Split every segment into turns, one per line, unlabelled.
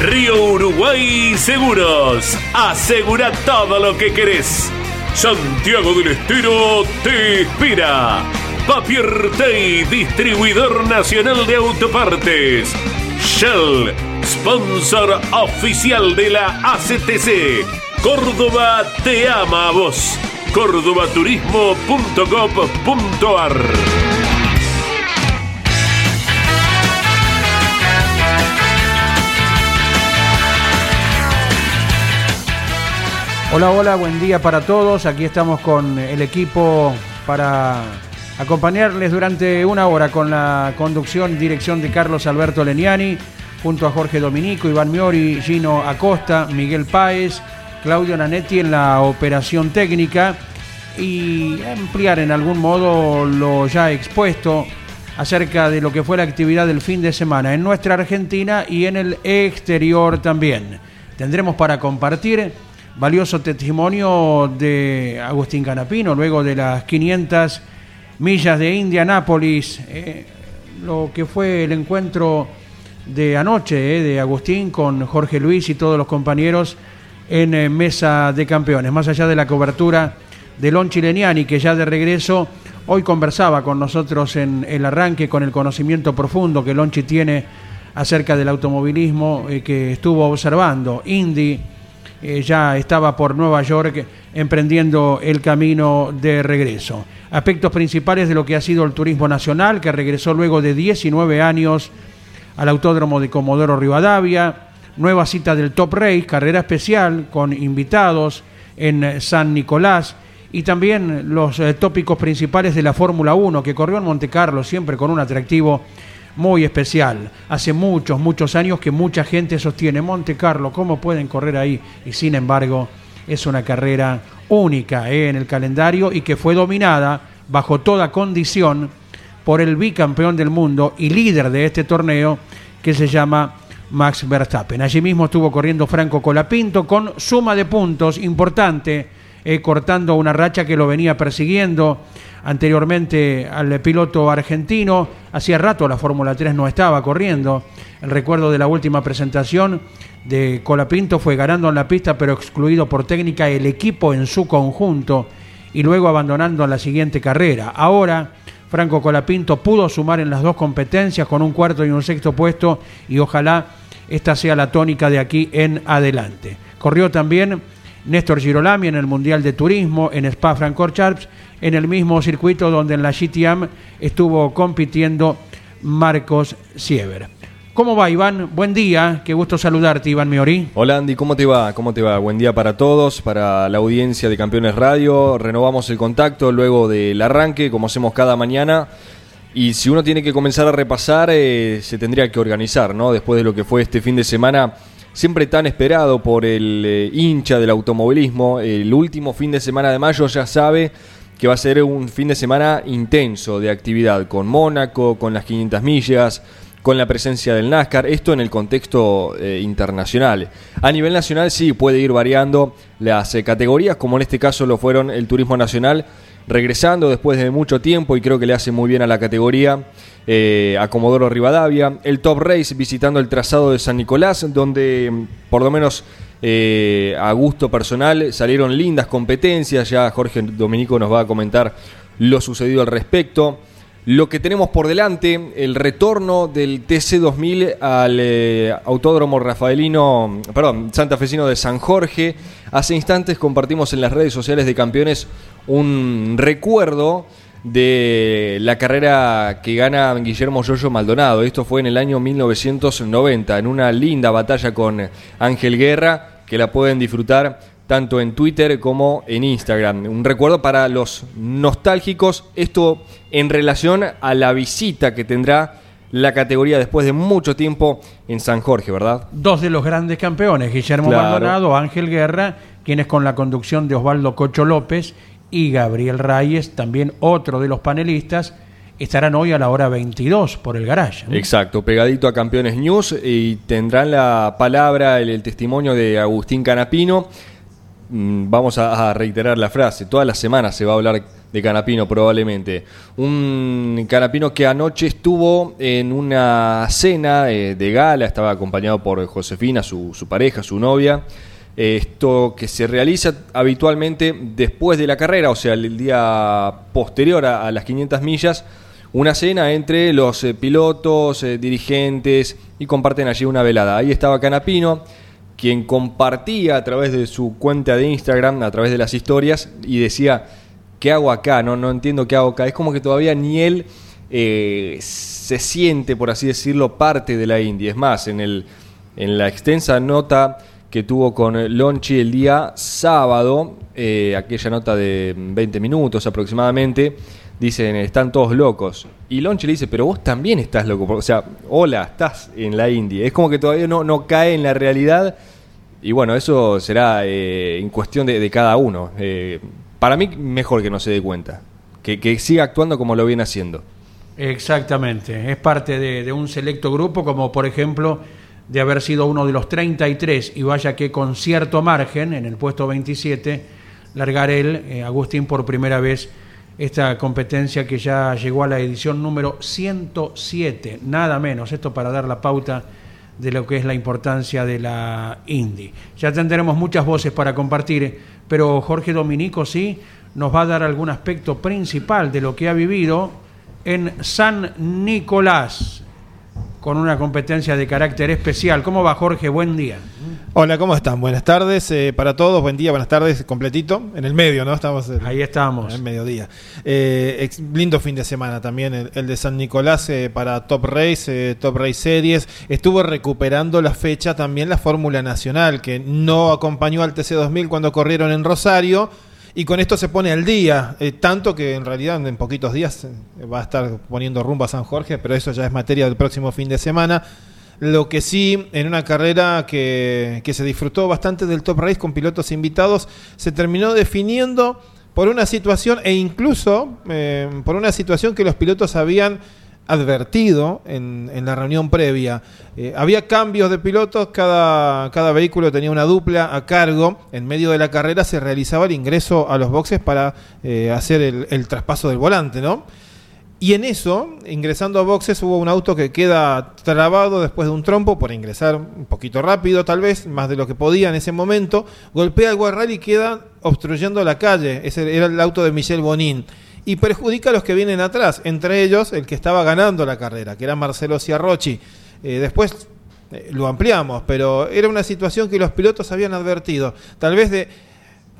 Río Uruguay Seguros. Asegura todo lo que querés. Santiago del Estero te inspira. Papier Tay, distribuidor nacional de autopartes. Shell, sponsor oficial de la ACTC. Córdoba te ama a vos. cordobaturismo.gov.ar
Hola, hola, buen día para todos. Aquí estamos con el equipo para acompañarles durante una hora con la conducción dirección de Carlos Alberto Leniani, junto a Jorge Dominico, Iván Miori, Gino Acosta, Miguel Páez, Claudio Nanetti en la operación técnica y ampliar en algún modo lo ya expuesto acerca de lo que fue la actividad del fin de semana en nuestra Argentina y en el exterior también. Tendremos para compartir valioso testimonio de Agustín Canapino, luego de las 500 millas de Indianápolis, eh, lo que fue el encuentro de anoche eh, de Agustín con Jorge Luis y todos los compañeros en eh, Mesa de Campeones. Más allá de la cobertura de Lon Chileniani, que ya de regreso hoy conversaba con nosotros en el arranque con el conocimiento profundo que Lonchi tiene acerca del automovilismo que estuvo observando. Indy eh, ya estaba por Nueva York emprendiendo el camino de regreso. Aspectos principales de lo que ha sido el turismo nacional, que regresó luego de 19 años al Autódromo de Comodoro Rivadavia, nueva cita del Top Race, carrera especial con invitados en San Nicolás y también los eh, tópicos principales de la Fórmula 1 que corrió en Monte Carlo siempre con un atractivo muy especial. Hace muchos, muchos años que mucha gente sostiene Monte Carlo, ¿cómo pueden correr ahí? Y sin embargo, es una carrera única eh, en el calendario y que fue dominada bajo toda condición por el bicampeón del mundo y líder de este torneo que se llama Max Verstappen. Allí mismo estuvo corriendo Franco Colapinto con suma de puntos importante, eh, cortando una racha que lo venía persiguiendo anteriormente al piloto argentino. Hacía rato la Fórmula 3 no estaba corriendo. El recuerdo de la última presentación de Colapinto fue ganando en la pista, pero excluido por técnica el equipo en su conjunto y luego abandonando la siguiente carrera. Ahora, Franco Colapinto pudo sumar en las dos competencias con un cuarto y un sexto puesto y ojalá esta sea la tónica de aquí en adelante. Corrió también Néstor Girolami en el Mundial de Turismo en Spa Francorchamps en el mismo circuito donde en la GTM estuvo compitiendo Marcos Siever. ¿Cómo va, Iván? Buen día, qué gusto saludarte, Iván Miori.
Hola, Andy, ¿cómo te va? ¿Cómo te va? Buen día para todos, para la audiencia de Campeones Radio. Renovamos el contacto luego del arranque, como hacemos cada mañana. Y si uno tiene que comenzar a repasar, eh, se tendría que organizar, ¿no? Después de lo que fue este fin de semana, siempre tan esperado por el eh, hincha del automovilismo. El último fin de semana de mayo ya sabe que va a ser un fin de semana intenso de actividad con Mónaco, con las 500 millas, con la presencia del NASCAR, esto en el contexto eh, internacional. A nivel nacional sí puede ir variando las eh, categorías, como en este caso lo fueron el Turismo Nacional, regresando después de mucho tiempo y creo que le hace muy bien a la categoría. Eh, a Comodoro Rivadavia, el Top Race visitando el trazado de San Nicolás, donde por lo menos eh, a gusto personal. Salieron lindas competencias, ya Jorge Dominico nos va a comentar lo sucedido al respecto. Lo que tenemos por delante, el retorno del TC2000 al eh, Autódromo Rafaelino, perdón, Santafesino de San Jorge. Hace instantes compartimos en las redes sociales de campeones un recuerdo de la carrera que gana Guillermo Yoyo Maldonado. Esto fue en el año 1990, en una linda batalla con Ángel Guerra que la pueden disfrutar tanto en Twitter como en Instagram. Un recuerdo para los nostálgicos, esto en relación a la visita que tendrá la categoría después de mucho tiempo en San Jorge, ¿verdad?
Dos de los grandes campeones, Guillermo
Claro.
Maldonado, Ángel Guerra, quienes con la conducción de Osvaldo Cocho López y Gabriel Reyes, también otro de los panelistas, estarán hoy a la hora 22 por el garage. ¿no?
Exacto, pegadito a Campeones News y tendrán la palabra, el, el testimonio de Agustín Canapino. Mm, Vamos a, reiterar la frase, todas las semanas se va a hablar de Canapino probablemente. Un Canapino que anoche estuvo en una cena eh, de gala, estaba acompañado por Josefina, su, pareja, su novia. Esto que se realiza habitualmente después de la carrera, o sea, el día posterior a, a las 500 millas, una cena entre los eh, pilotos, eh, dirigentes y comparten allí una velada. Ahí estaba Canapino, quien compartía a través de su cuenta de Instagram, a través de las historias, y decía, ¿qué hago acá? No, no entiendo qué hago acá. Es como que todavía ni él eh, se siente, por así decirlo, parte de la India. Es más, en, el, en la extensa nota que tuvo con Lonchi el día sábado, eh, aquella nota de 20 minutos aproximadamente, dicen, están todos locos. Y Lonchi le dice, pero vos también estás loco. O sea, hola, estás en la India. Es como que todavía no, no cae en la realidad. Y bueno, eso será eh, en cuestión de, cada uno. Eh, para mí, mejor que no se dé cuenta. Que, siga actuando como lo viene haciendo.
Exactamente, es parte de, de un selecto grupo, como por ejemplo de haber sido uno de los 33, y vaya que con cierto margen, en el puesto 27, largar él, eh, Agustín, por primera vez esta competencia que ya llegó a la edición número 107, nada menos, esto para dar la pauta de lo que es la importancia de la Indy. Ya tendremos muchas voces para compartir, pero Jorge Dominico sí nos va a dar algún aspecto principal de lo que ha vivido en San Nicolás, con una competencia de carácter especial. ¿Cómo va Jorge? Buen día.
Hola, ¿cómo están? Buenas tardes eh, para todos, buen día, buenas tardes, completito, en el medio, ¿no? Estamos
Ahí estamos.
en el mediodía. Eh, ex- lindo fin de semana también, el, el de San Nicolás eh, para Top Race, eh, Top Race Series. Estuvo recuperando la fecha también la Fórmula Nacional, que no acompañó al TC2000 cuando corrieron en Rosario. Y con esto se pone al día, eh, tanto que en realidad en poquitos días eh, va a estar poniendo rumbo a San Jorge, pero eso ya es materia del próximo fin de semana. Lo que sí, en una carrera que, que se disfrutó bastante del Top Race con pilotos invitados, se terminó definiendo por una situación e incluso eh, por una situación que los pilotos habían advertido en, en la reunión previa. Eh, había cambios de pilotos, cada, cada vehículo tenía una dupla a cargo. En medio de la carrera se realizaba el ingreso a los boxes para eh, hacer el, el traspaso del volante, ¿no? Y en eso, ingresando a boxes, hubo un auto que queda trabado después de un trompo por ingresar un poquito rápido, tal vez, más de lo que podía en ese momento. Golpea el guarral y queda obstruyendo la calle. Ese era el auto de Michel Bonin. Y perjudica a los que vienen atrás, entre ellos el que estaba ganando la carrera, que era Marcelo Ciarrochi. Eh, después eh, lo ampliamos, pero era una situación que los pilotos habían advertido. Tal vez de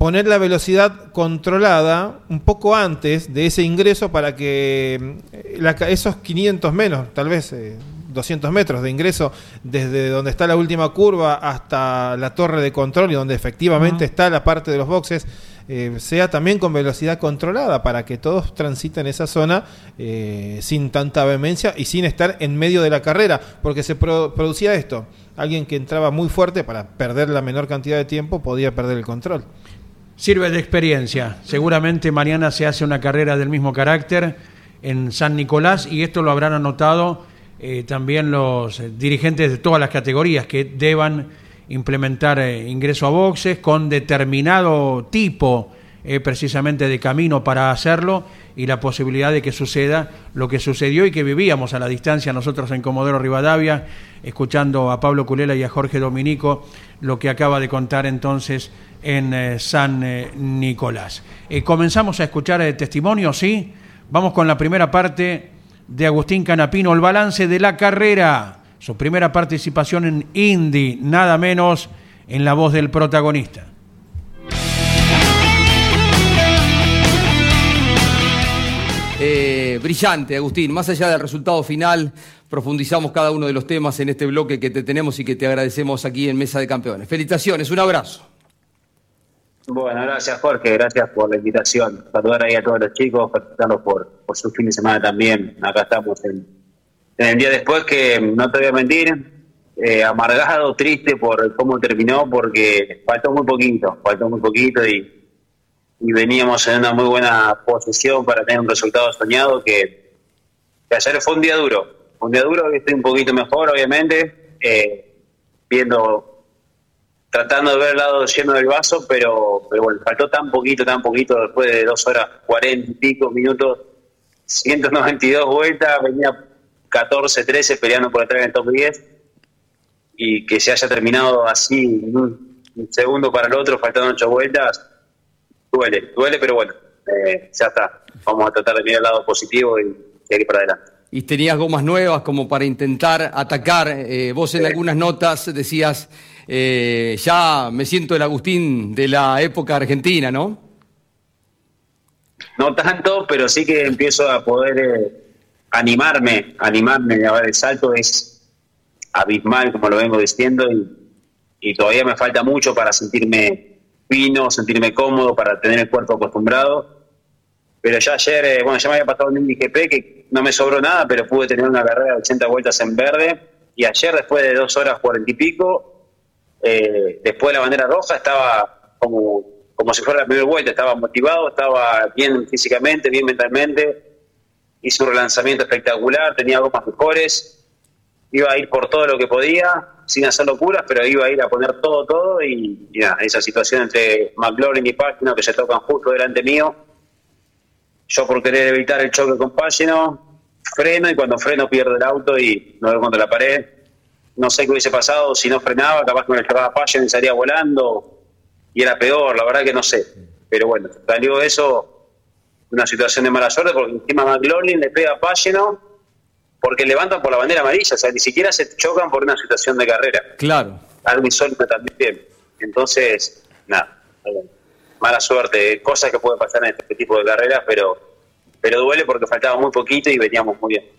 poner la velocidad controlada un poco antes de ese ingreso para que eh, la esos 500 menos, tal vez eh, 200 metros de ingreso desde donde está la última curva hasta la torre de control y donde efectivamente está la parte de los boxes, eh, sea también con velocidad controlada para que todos transiten esa zona eh, sin tanta vehemencia y sin estar en medio de la carrera, porque se pro- producía esto. Alguien que entraba muy fuerte para perder la menor cantidad de tiempo podía perder el control.
Sirve de experiencia. Seguramente mañana se hace una carrera del mismo carácter en San Nicolás y esto lo habrán anotado eh, también los dirigentes de todas las categorías que deban implementar eh, ingreso a boxes con determinado tipo eh, precisamente de camino para hacerlo y la posibilidad de que suceda lo que sucedió y que vivíamos a la distancia nosotros en Comodoro Rivadavia, escuchando a Pablo Culela y a Jorge Dominico lo que acaba de contar entonces en eh, San Nicolás. Comenzamos a escuchar testimonios, ¿sí? Vamos con la primera parte de Agustín Canapino, el balance de la carrera, su primera participación en Indy, nada menos en la voz del protagonista.
Eh, brillante, Agustín. Más allá del resultado final, profundizamos cada uno de los temas en este bloque que te tenemos y que te agradecemos aquí en Mesa de Campeones. Felicitaciones, un abrazo.
Bueno, gracias Jorge, gracias por la invitación. Saludar ahí a todos los chicos, felicitarlos por, por su fin de semana también. Acá estamos en, en el día después que, no te voy a mentir, eh, amargado, triste por cómo terminó, porque faltó muy poquito, faltó muy poquito y, veníamos en una muy buena posición para tener un resultado soñado que, ayer fue un día duro, un día duro, estoy un poquito mejor, obviamente, eh, viendo, tratando de ver el lado lleno del vaso, pero, pero bueno, faltó tan poquito, tan poquito, después de dos horas, cuarenta y pico minutos, 192 vueltas, venía 14, 13 peleando por entrar en el top 10 y que se haya terminado así, un, segundo para el otro, faltando ocho vueltas, duele, duele, pero bueno, eh, ya está. Vamos a tratar de mirar el lado positivo y seguir para adelante
y tenías gomas nuevas como para intentar atacar. Eh, vos en algunas notas decías, eh, ya me siento el Agustín de la época argentina, ¿no?
No tanto, pero sí que empiezo a poder eh, animarme, animarme. A ver, el salto es abismal, como lo vengo diciendo, y, todavía me falta mucho para sentirme fino, sentirme cómodo, para tener el cuerpo acostumbrado. Pero ya ayer, bueno, ya me había pasado en el que no me sobró nada, pero pude tener una carrera de 80 vueltas en verde. Y ayer, después de dos horas cuarenta y pico, eh, después de la bandera roja, estaba como, como si fuera la primera vuelta, estaba motivado, estaba bien físicamente, bien mentalmente. Hice un relanzamiento espectacular, tenía gomas mejores, iba a ir por todo lo que podía, sin hacer locuras, pero iba a ir a poner todo, todo. Y, nada, esa situación entre McLaurin y Pagino que se tocan justo delante mío yo por querer evitar el choque con Pagino, freno y cuando freno pierdo el auto y no veo contra la pared. No sé qué hubiese pasado si no frenaba, capaz que me llevaba Pagino y salía volando y era peor, la verdad que no sé. Pero bueno, salió eso una situación de mala suerte porque encima McLaughlin le pega a Pagino porque levantan por la bandera amarilla, o sea, ni siquiera se chocan por una situación de carrera.
Claro.
Algo insólito también. Entonces, nada mala suerte, cosas que pueden pasar en este tipo de carreras, pero, pero duele porque faltaba muy poquito y veníamos muy bien.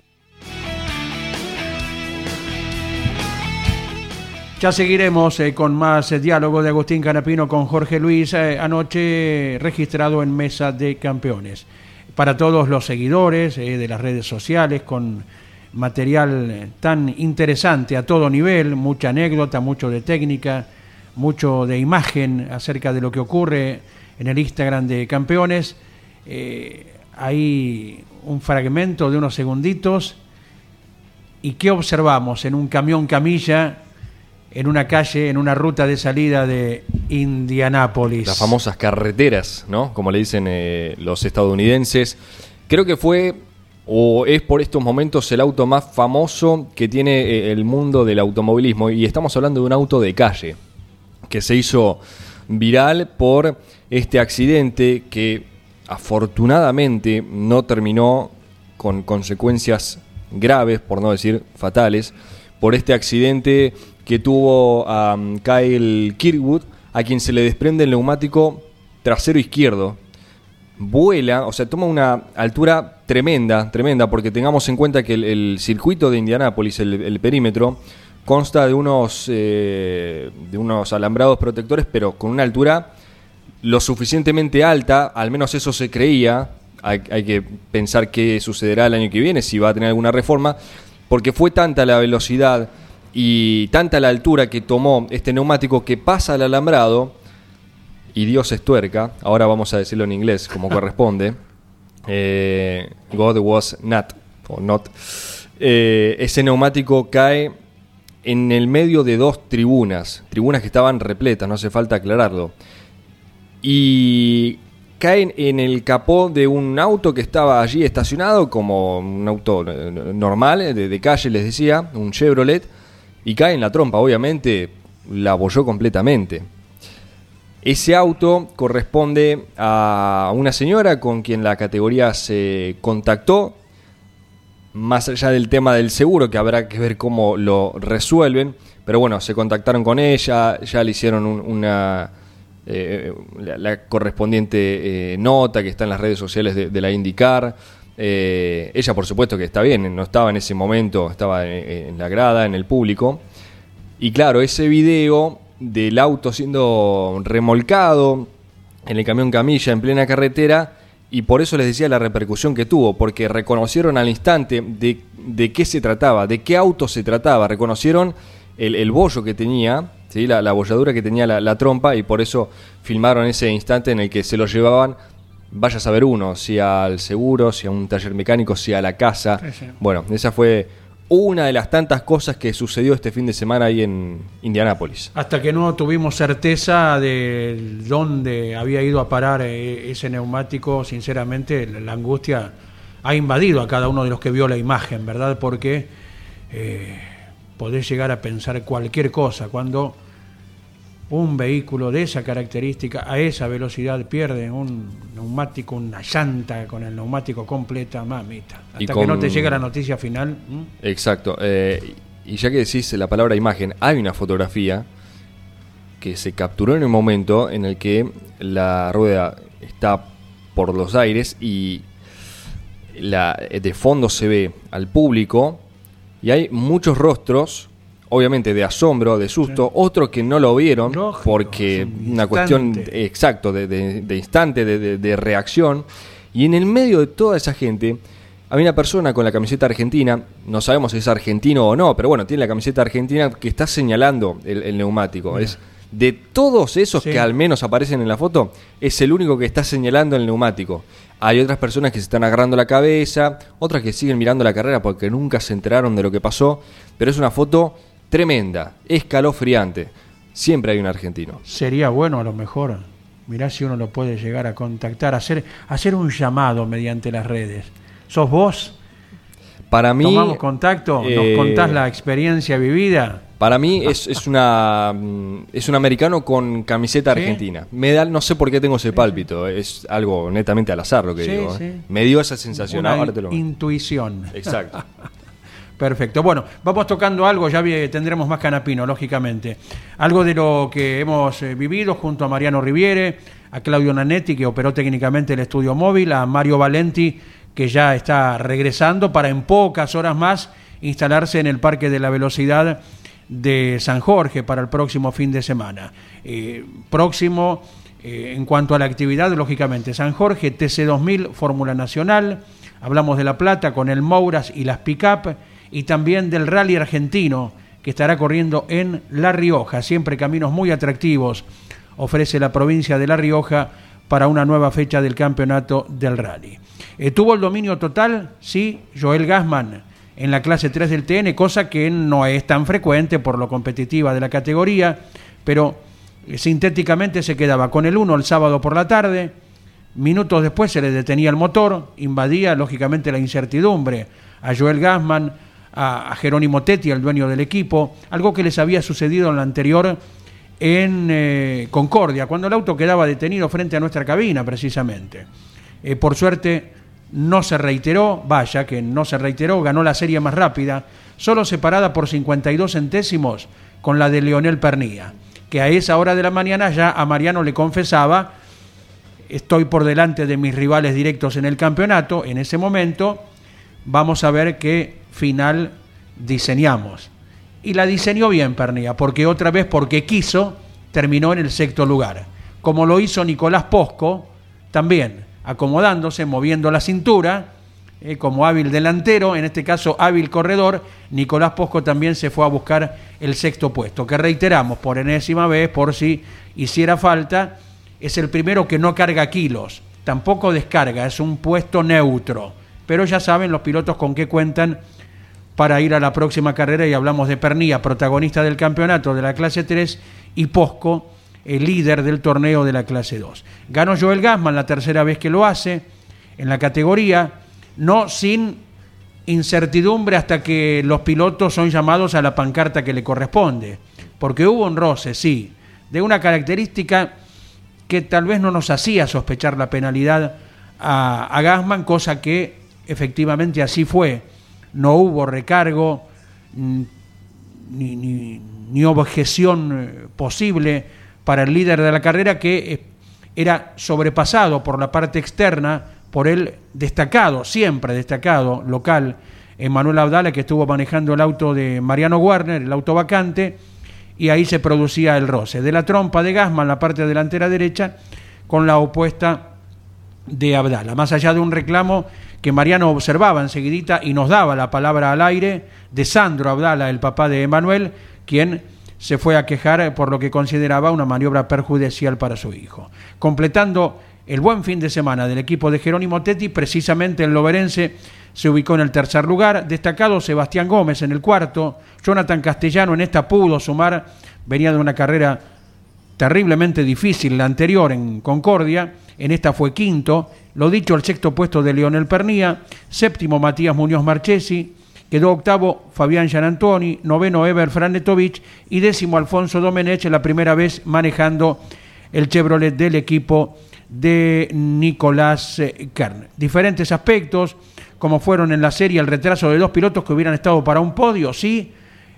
Ya seguiremos eh, con más eh, diálogo de Agustín Canapino con Jorge Luis, eh, anoche registrado en Mesa de Campeones. Para todos los seguidores de las redes sociales, con material tan interesante a todo nivel, mucha anécdota, mucho de técnica, mucho de imagen acerca de lo que ocurre en el Instagram de Campeones. Hay un fragmento de unos segunditos. ¿Y qué observamos en un camión camilla, en una calle, en una ruta de salida de Indianápolis?
Las famosas carreteras, ¿no? Como le dicen eh, los estadounidenses. Creo que fue o es por estos momentos el auto más famoso que tiene eh, el mundo del automovilismo. Y estamos hablando de un auto de calle que se hizo viral por este accidente que afortunadamente no terminó con consecuencias graves, por no decir fatales, por este accidente que tuvo a um, Kyle Kirkwood, a quien se le desprende el neumático trasero izquierdo. Vuela, o sea, toma una altura tremenda, tremenda, porque tengamos en cuenta que el, circuito de Indianápolis, el perímetro, consta de unos, eh, de unos alambrados protectores, pero con una altura lo suficientemente alta, al menos eso se creía, hay, que pensar qué sucederá el año que viene, si va a tener alguna reforma, porque fue tanta la velocidad y tanta la altura que tomó este neumático que pasa al alambrado, y Dios es tuerca, ahora vamos a decirlo en inglés como corresponde, eh, God was not, o not, eh, ese neumático cae en el medio de dos tribunas, tribunas que estaban repletas, no hace falta aclararlo. Y caen en el capó de un auto que estaba allí estacionado, como un auto eh, normal, eh, de, calle les decía, un Chevrolet, y cae en la trompa, obviamente la abolló completamente. Ese auto corresponde a una señora con quien la categoría se contactó más allá del tema del seguro, que habrá que ver cómo lo resuelven, pero bueno, se contactaron con ella, ya le hicieron una eh, la, correspondiente eh, nota que está en las redes sociales de, la IndyCar. Eh, ella, por supuesto, que está bien, no estaba en ese momento, estaba en, la grada, en el público. Y claro, ese video del auto siendo remolcado en el camión camilla en plena carretera y por eso les decía la repercusión que tuvo, porque reconocieron al instante de, de qué se trataba, de qué auto se trataba, reconocieron el, bollo que tenía, ¿sí? la, la bolladura que tenía la trompa, y por eso filmaron ese instante en el que se lo llevaban vaya a saber uno, si al seguro, si a un taller mecánico, si a la casa.
Sí, sí.
Bueno, esa fue una de las tantas cosas que sucedió este fin de semana ahí en Indianápolis.
Hasta que no tuvimos certeza de dónde había ido a parar eh, ese neumático, sinceramente la la angustia ha invadido a cada uno de los que vio la imagen, ¿verdad? Porque eh, podés llegar a pensar cualquier cosa cuando un vehículo de esa característica a esa velocidad pierde un neumático, una llanta con el neumático completa, mamita. Hasta
Y
que no te llega la noticia final.
Exacto. eh, y ya que decís la palabra imagen, hay una fotografía que se capturó en el momento en el que la rueda está por los aires y la, de fondo se ve al público y hay muchos rostros, obviamente de asombro, de susto, otros que no lo vieron
Lógico,
porque una cuestión exacto de, de- de instante, de, de- reacción. Y en el medio de toda esa gente había una persona con la camiseta argentina, no sabemos si es argentino o no, pero bueno, tiene la camiseta argentina que está señalando el, el neumático. Es de todos esos
Sí.
que al menos aparecen en la foto, es el único que está señalando el neumático. Hay otras personas que se están agarrando la cabeza, otras que siguen mirando la carrera porque nunca se enteraron de lo que pasó, pero es una foto tremenda, escalofriante. Siempre hay un argentino.
Sería bueno a lo mejor, mirá si uno lo puede llegar a contactar, hacer, hacer un llamado mediante las redes. ¿Sos vos?
Para mí,
Tomamos contacto, nos
eh,
contás la experiencia vivida.
Para mí es, es una mm, es un americano con camiseta
¿Sí?
argentina. Me da, no sé por qué tengo ese pálpito, es algo netamente al azar lo que
Sí,
digo.
sí.
¿eh? Me dio esa sensación.
Una
ahora te lo
intuición.
Exacto.
Perfecto. Bueno, vamos tocando algo, ya tendremos más canapino, lógicamente. Algo de lo que hemos eh, vivido junto a Mariano Riviere, a Claudio Nanetti, que operó técnicamente el estudio móvil, a Mario Valenti, que ya está regresando para en pocas horas más instalarse en el Parque de la Velocidad de San Jorge para el próximo fin de semana. Eh, próximo, eh, en cuanto a la actividad, lógicamente, San Jorge, TC2000, Fórmula Nacional, hablamos de La Plata con el Mouras y las Pickup, y también del Rally Argentino, que estará corriendo en La Rioja, siempre caminos muy atractivos ofrece la provincia de La Rioja para una nueva fecha del campeonato del rally. Eh, tuvo el dominio total, sí, Joel Gassman en la clase 3 del TN, cosa que no es tan frecuente por lo competitiva de la categoría, pero eh, sintéticamente se quedaba con el 1 el sábado por la tarde, minutos después se le detenía el motor, invadía lógicamente la incertidumbre a Joel Gassman, a, Jerónimo Tetti, el dueño del equipo, algo que les había sucedido en la anterior en eh, Concordia, cuando el auto quedaba detenido frente a nuestra cabina, precisamente. Eh, por suerte no se reiteró, vaya que no se reiteró, ganó la serie más rápida, solo separada por 52 centésimos con la de Leonel Pernía, que a esa hora de la mañana ya a Mariano le confesaba, estoy por delante de mis rivales directos en el campeonato, en ese momento vamos a ver qué final diseñamos. Y la diseñó bien Pernía, porque otra vez, porque quiso, terminó en el sexto lugar. Como lo hizo Nicolás Posco, también acomodándose, moviendo la cintura, eh, como hábil delantero, en este caso hábil corredor, Nicolás Posco también se fue a buscar el sexto puesto, que reiteramos por enésima vez, por si hiciera falta, es el primero que no carga kilos, tampoco descarga, es un puesto neutro, pero ya saben los pilotos con qué cuentan para ir a la próxima carrera y hablamos de Pernía, protagonista del campeonato de la clase 3, y Posco, el líder del torneo de la clase 2. Ganó Joel Gassman la tercera vez que lo hace en la categoría, no sin incertidumbre hasta que los pilotos son llamados a la pancarta que le corresponde, porque hubo un roce, sí, de una característica que tal vez no nos hacía sospechar la penalidad a, a Gassman, cosa que efectivamente así fue. No hubo recargo mm, ni, ni- objeción eh, posible para el líder de la carrera que eh, era sobrepasado por la parte externa por el destacado, siempre destacado local, Emanuel Abdala, que estuvo manejando el auto de Mariano Warner, el auto vacante, y ahí se producía el roce. De la trompa de Gasman, la parte delantera derecha, con la opuesta de Abdala. Más allá de un reclamo que Mariano observaba enseguidita y nos daba la palabra al aire de Sandro Abdala, el papá de Emanuel, quien se fue a quejar por lo que consideraba una maniobra perjudicial para su hijo. Completando el buen fin de semana del equipo de Jerónimo Tetti, precisamente el Loberense se ubicó en el tercer lugar, destacado Sebastián Gómez en el cuarto, Jonathan Castellano en esta pudo sumar, venía de una carrera terriblemente difícil la anterior en Concordia, en esta fue quinto, lo dicho el sexto puesto de Leonel Pernía, séptimo Matías Muñoz Marchesi, Quedó octavo Fabián Gianantoni, noveno Eber Franetovich. Y décimo Alfonso Domenech, la primera vez manejando el Chevrolet del equipo de Nicolás eh, Kern. Diferentes aspectos, como fueron en la serie el retraso de dos pilotos que hubieran estado para un podio, sí,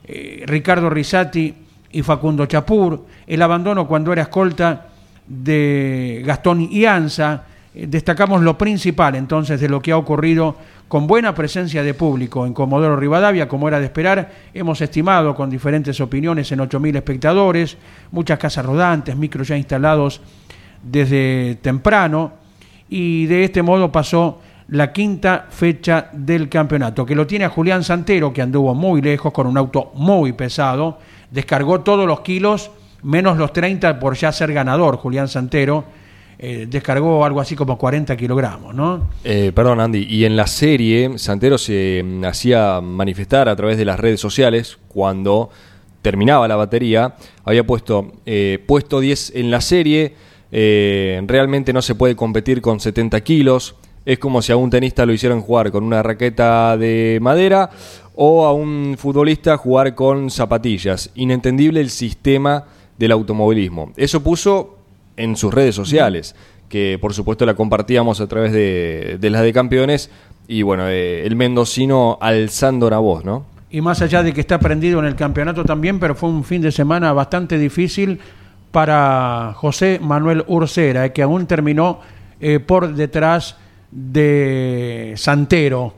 eh, Ricardo Risati y Facundo Chapur, el abandono cuando era escolta de Gastón Ianza, eh, destacamos lo principal entonces de lo que ha ocurrido con buena presencia de público en Comodoro Rivadavia, como era de esperar. Hemos estimado con diferentes opiniones en 8.000 espectadores, muchas casas rodantes, micros ya instalados desde temprano, y de este modo pasó la quinta fecha del campeonato, que lo tiene a Julián Santero, que anduvo muy lejos con un auto muy pesado, descargó todos los kilos, menos los 30 por ya ser ganador, Julián Santero. Eh, descargó algo así como 40 kilogramos, ¿no?
Eh, perdón, Andy, y en la serie Santero se mm, hacía manifestar a través de las redes sociales cuando terminaba la batería, había puesto eh, puesto 10 en la serie, realmente no se puede competir con 70 kilos, es como si a un tenista lo hicieran jugar con una raqueta de madera o a un futbolista jugar con zapatillas. Inentendible el sistema del automovilismo. Eso puso en sus redes sociales, que por supuesto la compartíamos a través de, las de campeones, y bueno, eh, el mendocino alzando la voz, ¿no?
Y más allá de que está prendido en el campeonato también, pero fue un fin de semana bastante difícil para José Manuel Ursera, eh, que aún terminó eh, por detrás de Santero.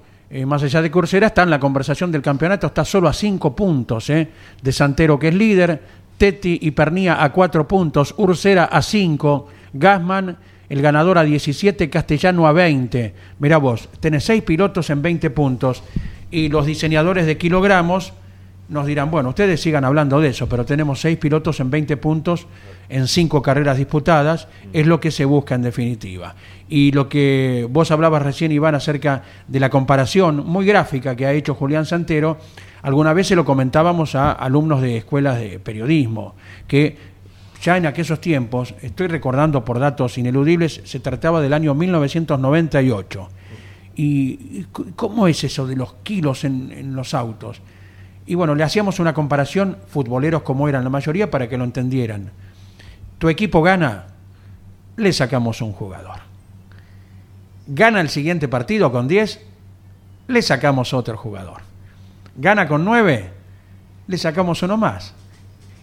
más allá de que Ursera está en la conversación del campeonato, está solo a cinco puntos de Santero, que es líder, Tetti y Pernía a cuatro puntos, Ursera a cinco, Gasman, el ganador a 17, Castellano a 20. Mirá vos, tenés seis pilotos en 20 puntos y los diseñadores de kilogramos nos dirán, bueno, ustedes sigan hablando de eso, pero tenemos seis pilotos en 20 puntos en cinco carreras disputadas, es lo que se busca en definitiva. Y lo que vos hablabas recién, Iván, acerca de la comparación muy gráfica que ha hecho Julián Santero, alguna vez se lo comentábamos a alumnos de escuelas de periodismo, que ya en aquellos tiempos, estoy recordando por datos ineludibles, se trataba del año 1998. ¿Y cómo es eso de los kilos en, en los autos? Y bueno, le hacíamos una comparación, futboleros como eran la mayoría, para que lo entendieran. Tu equipo gana, le sacamos un jugador. Gana el siguiente partido con 10, le sacamos otro jugador. Gana con 9, le sacamos uno más.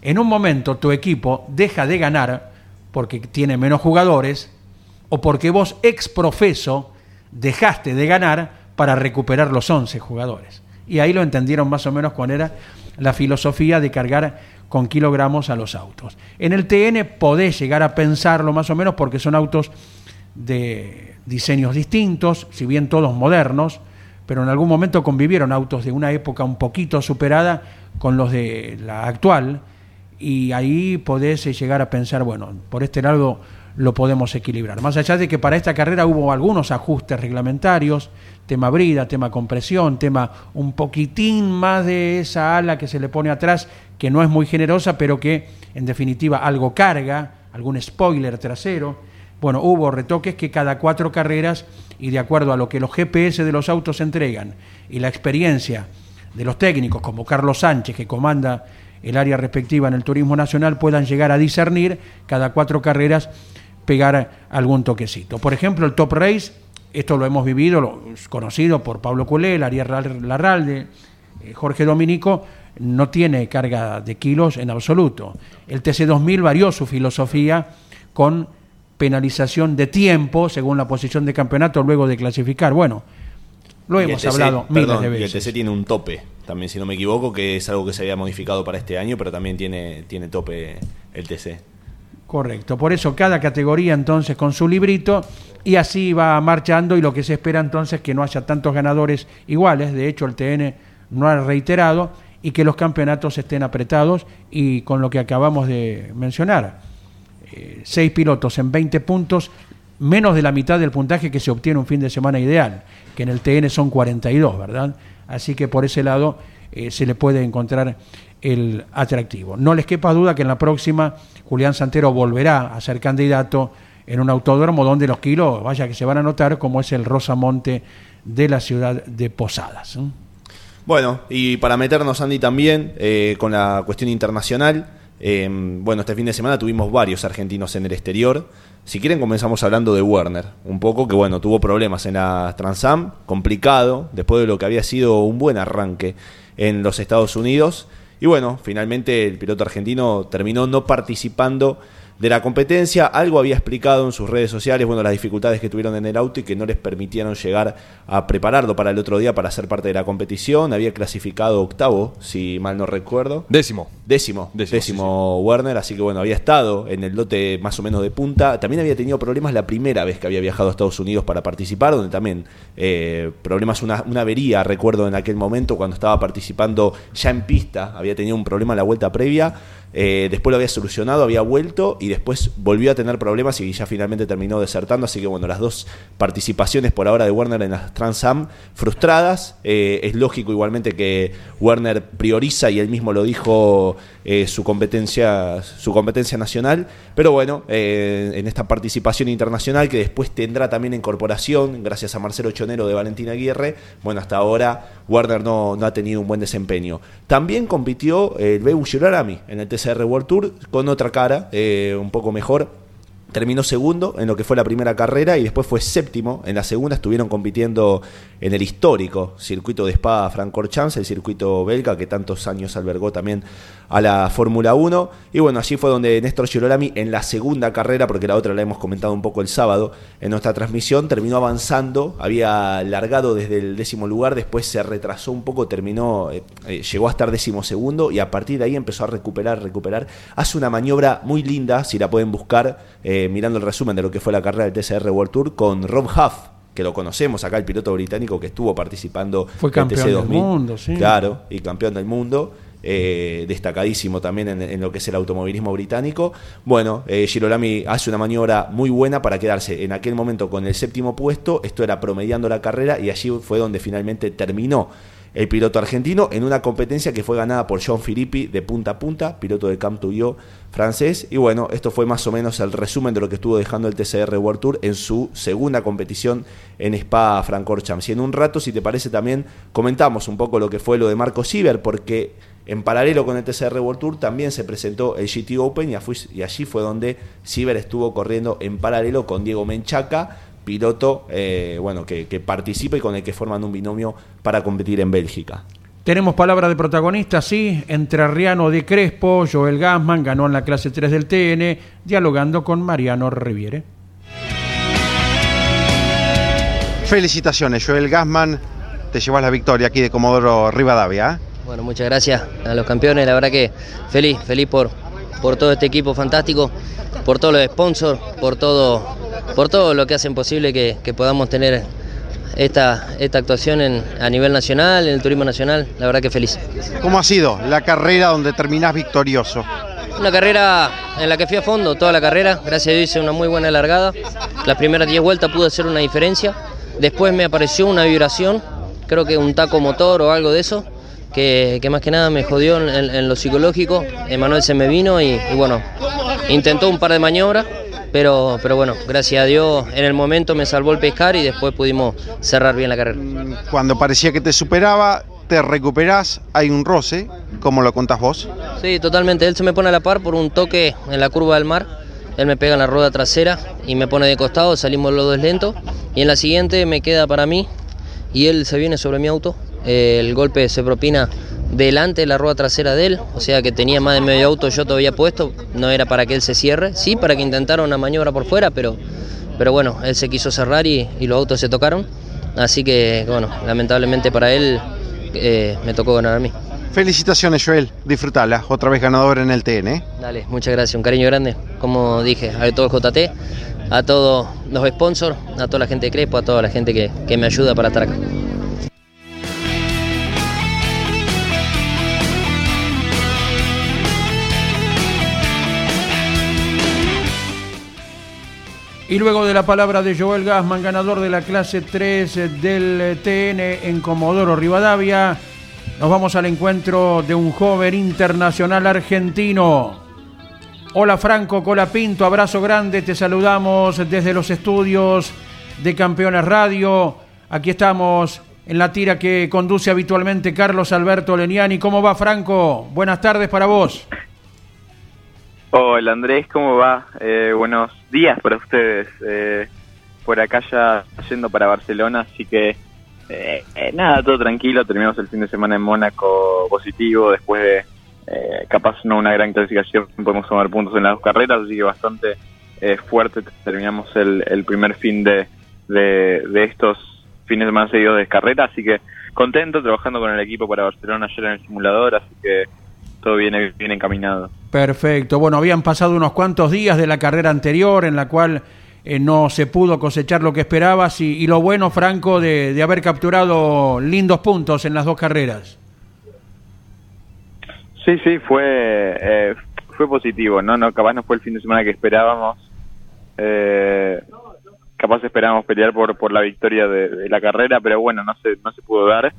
En un momento tu equipo deja de ganar porque tiene menos jugadores o porque vos ex profeso dejaste de ganar para recuperar los 11 jugadores. Y ahí lo entendieron más o menos cuál era la filosofía de cargar con kilogramos a los autos. En el TN podés llegar a pensarlo más o menos porque son autos de diseños distintos, si bien todos modernos, pero en algún momento convivieron autos de una época un poquito superada con los de la actual, y ahí podés llegar a pensar, bueno, por este lado lo podemos equilibrar. Más allá de que para esta carrera hubo algunos ajustes reglamentarios, tema brida, tema compresión, tema un poquitín más de esa ala que se le pone atrás, que no es muy generosa, pero que en definitiva algo carga, algún spoiler trasero. Bueno, hubo retoques que cada cuatro carreras, y de acuerdo a lo que los GPS de los autos entregan y la experiencia de los técnicos como Carlos Sánchez, que comanda el área respectiva en el turismo nacional, puedan llegar a discernir cada cuatro carreras pegar algún toquecito. Por ejemplo, el Top Race, esto lo hemos vivido, lo, conocido por Pablo Culé, Ariel Larralde, eh, Jorge Dominico, no tiene carga de kilos en absoluto. El TC2000 varió su filosofía con penalización de tiempo según la posición de campeonato luego de clasificar. Bueno, lo hemos hablado miles de veces.
Y el TC tiene un tope, también si no me equivoco, que es algo que se había modificado para este año, pero también tiene, tiene tope el TC.
Correcto, por eso cada categoría entonces con su librito y así va marchando y lo que se espera entonces es que no haya tantos ganadores iguales, de hecho el TN no ha reiterado y que los campeonatos estén apretados y con lo que acabamos de mencionar, eh, seis pilotos en 20 puntos, menos de la mitad del puntaje que se obtiene un fin de semana ideal, que en el TN son 42, ¿verdad? Así que por ese lado eh, se le puede encontrar el atractivo. No les quepa duda que en la próxima Julián Santero volverá a ser candidato en un autódromo donde los kilos, vaya que se van a notar, como es el Rosamonte de la ciudad de Posadas.
Bueno, y para meternos, Andy, también eh, con la cuestión internacional, eh, bueno, este fin de semana tuvimos varios argentinos en el exterior. Si quieren, comenzamos hablando de Werner, un poco que, bueno, tuvo problemas en la Transam, complicado, después de lo que había sido un buen arranque en los Estados Unidos. Y bueno, finalmente el piloto argentino terminó no participando de la competencia. Algo había explicado en sus redes sociales, bueno, las dificultades que tuvieron en el auto y que no les permitieron llegar a prepararlo para el otro día para ser parte de la competición. Había clasificado octavo, si mal no recuerdo.
Décimo.
Décimo, décimo, Werner, así que bueno, había estado en el lote más o menos de punta. También había tenido problemas la primera vez que había viajado a Estados Unidos para participar, donde también eh, problemas, una, una avería, recuerdo en aquel momento cuando estaba participando ya en pista, había tenido un problema en la vuelta previa. Eh, después lo había solucionado, había vuelto y después volvió a tener problemas y ya finalmente terminó desertando. Así que bueno, las dos participaciones por ahora de Werner en las Trans Am frustradas. Eh, es lógico igualmente que Werner prioriza y él mismo lo dijo eh, su competencia su competencia nacional. Pero bueno, en esta participación internacional que después tendrá también incorporación gracias a Marcelo Chonero de Valentina Aguirre. Bueno, hasta ahora Werner no, no ha tenido un buen desempeño. También compitió el Bebu Girarami en el TC TCR World Tour con otra cara, eh, un poco mejor. Terminó segundo en lo que fue la primera carrera y después fue séptimo. En la segunda estuvieron compitiendo en el histórico circuito de Spa Francorchamps, el circuito belga que tantos años albergó también a la Fórmula 1. Y bueno, allí fue donde Néstor Girolami en la segunda carrera, porque la otra la hemos comentado un poco el sábado en nuestra transmisión, terminó avanzando, había largado desde el décimo lugar, después se retrasó un poco, terminó, eh, eh, llegó a estar décimo segundo y a partir de ahí empezó a recuperar, recuperar. Hace una maniobra muy linda, si la pueden buscar. Eh, mirando el resumen de lo que fue la carrera del TCR World Tour con Rob Huff, que lo conocemos acá, el piloto británico que estuvo participando
fue campeón del mundo, sí.
Claro, y campeón del mundo. Eh, destacadísimo también en, lo que es el automovilismo británico. Bueno, eh, Girolami hace una maniobra muy buena para quedarse en aquel momento con el séptimo puesto. Esto era promediando la carrera y allí fue donde finalmente terminó el piloto argentino en una competencia que fue ganada por John Filippi de punta a punta, piloto de Camp francés. Y bueno, esto fue más o menos el resumen de lo que estuvo dejando el TCR World Tour en su segunda competición en Spa Francorchamps. Y en un rato, si te parece, también comentamos un poco lo que fue lo de Marco Sieber, porque en paralelo con el TCR World Tour también se presentó el GT Open y, allí fue donde Sieber estuvo corriendo en paralelo con Diego Menchaca piloto eh, bueno, que, participa y con el que forman un binomio para competir en Bélgica.
Tenemos palabra de protagonista, sí, entre Arriano de Crespo, Joel Gassman ganó en la clase 3 del TN, dialogando con Mariano Riviere.
Felicitaciones, Joel Gassman, te llevas la victoria aquí de Comodoro Rivadavia. ¿eh?
Bueno, muchas gracias a los campeones, la verdad que feliz, feliz por, por todo este equipo fantástico, por todos los sponsors, por todo por todo lo que hacen posible que, podamos tener esta, esta actuación en, a nivel nacional, en el turismo nacional, la verdad que feliz.
¿Cómo ha sido la carrera donde terminás victorioso?
Una carrera en la que fui a fondo toda la carrera, gracias a Dios hice una muy buena largada, las primeras 10 vueltas pude hacer una diferencia, después me apareció una vibración, creo que un taco motor o algo de eso, que, más que nada me jodió en, lo psicológico, Emanuel se me vino y, y bueno, intentó un par de maniobras, pero, pero bueno, gracias a Dios en el momento me salvó el pescar y después pudimos cerrar bien la carrera.
Cuando parecía que te superaba, te recuperás, hay un roce, ¿cómo lo contás vos?
Sí, totalmente, él se me pone a la par por un toque en la curva del mar, él me pega en la rueda trasera y me pone de costado, salimos los dos lentos. Y en la siguiente me queda para mí y él se viene sobre mi auto, el golpe se propina delante de la rueda trasera de él, o sea que tenía más de medio auto yo todavía puesto, no era para que él se cierre, sí para que intentara una maniobra por fuera, pero, pero bueno, él se quiso cerrar y, los autos se tocaron, así que bueno, lamentablemente para él eh, me tocó ganar a mí.
Felicitaciones, Joel. Disfrutala. Otra vez ganador en el TN. ¿eh?
Dale, muchas gracias, un cariño grande. Como dije, a todo el JT, a todos los sponsors, a toda la gente de Crespo, a toda la gente que, que me ayuda para estar acá.
Y luego de la palabra de Joel Gassman, ganador de la clase 3 del TN en Comodoro Rivadavia, nos vamos al encuentro de un joven internacional argentino. Hola Franco Colapinto, abrazo grande, te saludamos desde los estudios de Campeones Radio. Aquí estamos en la tira que conduce habitualmente Carlos Alberto Leniani. ¿Cómo va Franco? Buenas tardes para vos.
Hola Andrés, ¿cómo va? Eh, buenos días para ustedes. Eh, por acá ya yendo para Barcelona, así que eh, eh, nada, todo tranquilo. Terminamos el fin de semana en Mónaco positivo. Después de eh, capaz no una gran clasificación, podemos tomar puntos en las dos carreras, así que bastante eh, fuerte. Terminamos el, el primer fin de, de, de estos fines de semana seguidos de carrera, así que contento trabajando con el equipo para Barcelona ayer en el simulador, así que todo viene bien encaminado.
Perfecto. Bueno, habían pasado unos cuantos días de la carrera anterior en la cual eh, no se pudo cosechar lo que esperabas y, y lo bueno, Franco, de, de, haber capturado lindos puntos en las dos carreras.
Sí, sí, fue eh, fue positivo, no, no, capaz no fue el fin de semana que esperábamos. Eh, capaz esperábamos pelear por por la victoria de, de, la carrera, pero bueno, no se no se pudo dar.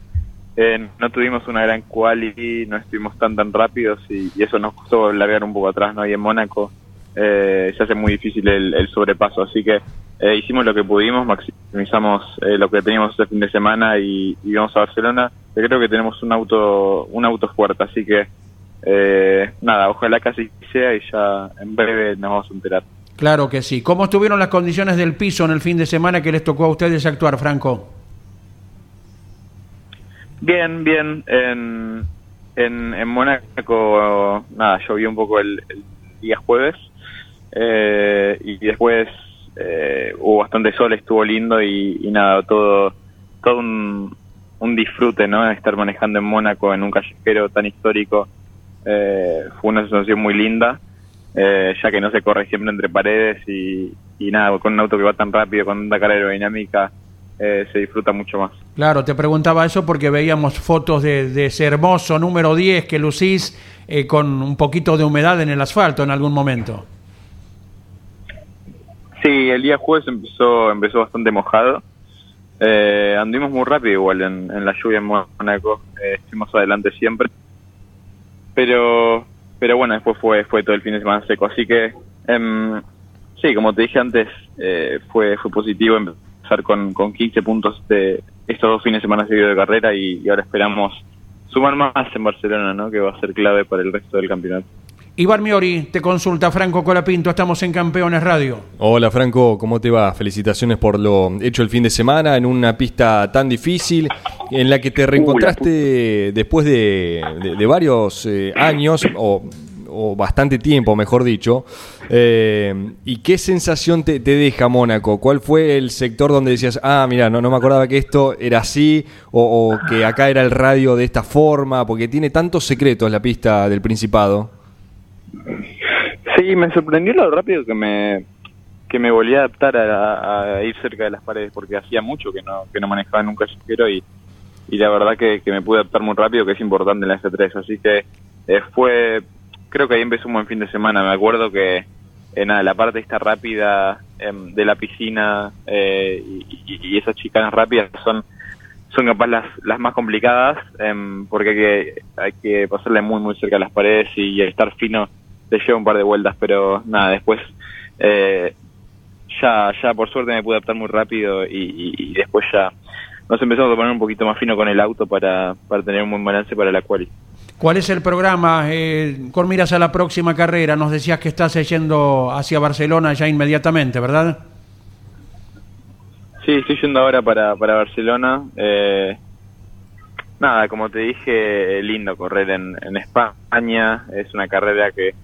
Eh, no tuvimos una gran quality, no estuvimos tan tan rápidos y, eso nos costó largar un poco atrás, ¿no? Y en Mónaco eh, se hace muy difícil el, el sobrepaso, así que eh, hicimos lo que pudimos, maximizamos eh, lo que teníamos este fin de semana y, y vamos a Barcelona. Yo creo que tenemos un auto un auto fuerte, así que eh, nada, ojalá así sea y ya en breve nos vamos a enterar.
Claro que sí. ¿Cómo estuvieron las condiciones del piso en el fin de semana que les tocó a ustedes actuar, Franco?
Bien, bien. En, en, en Mónaco, nada, llovió un poco el, el día jueves eh, y después eh, hubo bastante sol, estuvo lindo y, nada, todo, todo un, un disfrute, ¿no? Estar manejando en Mónaco en un callejero tan histórico eh, fue una sensación muy linda, eh, ya que no se corre siempre entre paredes y, y nada, con un auto que va tan rápido, con una carga aerodinámica, eh, se disfruta mucho más.
Claro, te preguntaba eso porque veíamos fotos de, ese hermoso número 10 que lucís eh, con un poquito de humedad en el asfalto en algún momento.
Sí, el día jueves empezó empezó bastante mojado. Eh, anduvimos muy rápido igual en, en la lluvia en Mónaco, eh, estuvimos adelante siempre. Pero pero bueno, después fue fue todo el fin de semana seco, así que eh, sí, como te dije antes, eh, fue fue positivo empezar con, con 15 puntos de estos dos fines de semana seguidos de carrera y, y ahora esperamos sumar más en Barcelona, ¿no? que va a ser clave para el resto del campeonato.
Iván Miori, te consulta Franco Colapinto, estamos en Campeones Radio.
Hola Franco, ¿cómo te va? Felicitaciones por lo hecho el fin de semana en una pista tan difícil en la que te reencontraste después de, de, de varios eh, años o, o, bastante tiempo, mejor dicho. Eh, ¿Y qué sensación te, deja Mónaco? ¿Cuál fue el sector donde decías, ah, mira, no, no me acordaba que esto era así o, que acá era el radio de esta forma? Porque tiene tantos secretos la pista del Principado.
Sí, me sorprendió lo rápido que me que me volví a adaptar a, ir cerca de las paredes porque hacía mucho que no que no manejaba un callejero y, y la verdad que, que, me pude adaptar muy rápido que es importante en la F3 así que eh, fue creo que ahí empezó un buen fin de semana me acuerdo que eh, nada la parte esta rápida eh, de la piscina eh, y, esas chicanas rápidas son son capaz las, las más complicadas em, porque hay que hay que pasarle muy muy cerca a las paredes y, y estar fino te lleva un par de vueltas, pero nada, después eh, ya, ya por suerte me pude adaptar muy rápido y, después ya nos empezamos a poner un poquito más fino con el auto para, para tener un buen balance para la quali.
¿Cuál es el programa? Eh, con miras a la próxima carrera, nos decías que estás yendo hacia Barcelona ya inmediatamente, ¿verdad?
Sí, estoy yendo ahora para, para Barcelona. Eh, nada, como te dije, lindo correr en, en España. Es una carrera que,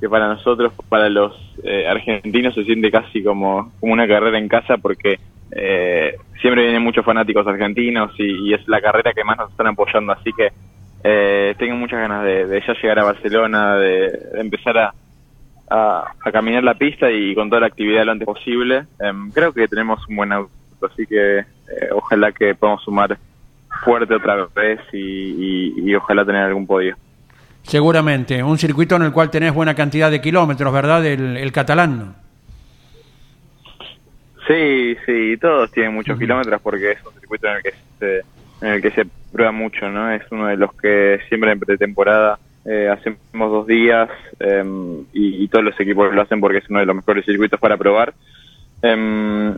que para nosotros, para los eh, argentinos, se siente casi como, como una carrera en casa porque eh, siempre vienen muchos fanáticos argentinos y, y, es la carrera que más nos están apoyando, así que Eh, tengo muchas ganas de, de ya llegar a Barcelona, de, de empezar a, a, a caminar la pista y con toda la actividad lo antes posible. Em, creo que tenemos un buen auto, así que eh, ojalá que podamos sumar fuerte otra vez y, y- y ojalá tener algún podio.
Seguramente, un circuito en el cual tenés buena cantidad de kilómetros, ¿verdad? El, el catalán.
Sí, sí, todos tienen muchos kilómetros porque es un circuito en el que en el que se prueba mucho, ¿no? Es uno de los que siempre en pretemporada eh, hacemos dos días em, y, todos los equipos lo hacen porque es uno de los mejores circuitos para probar. Em,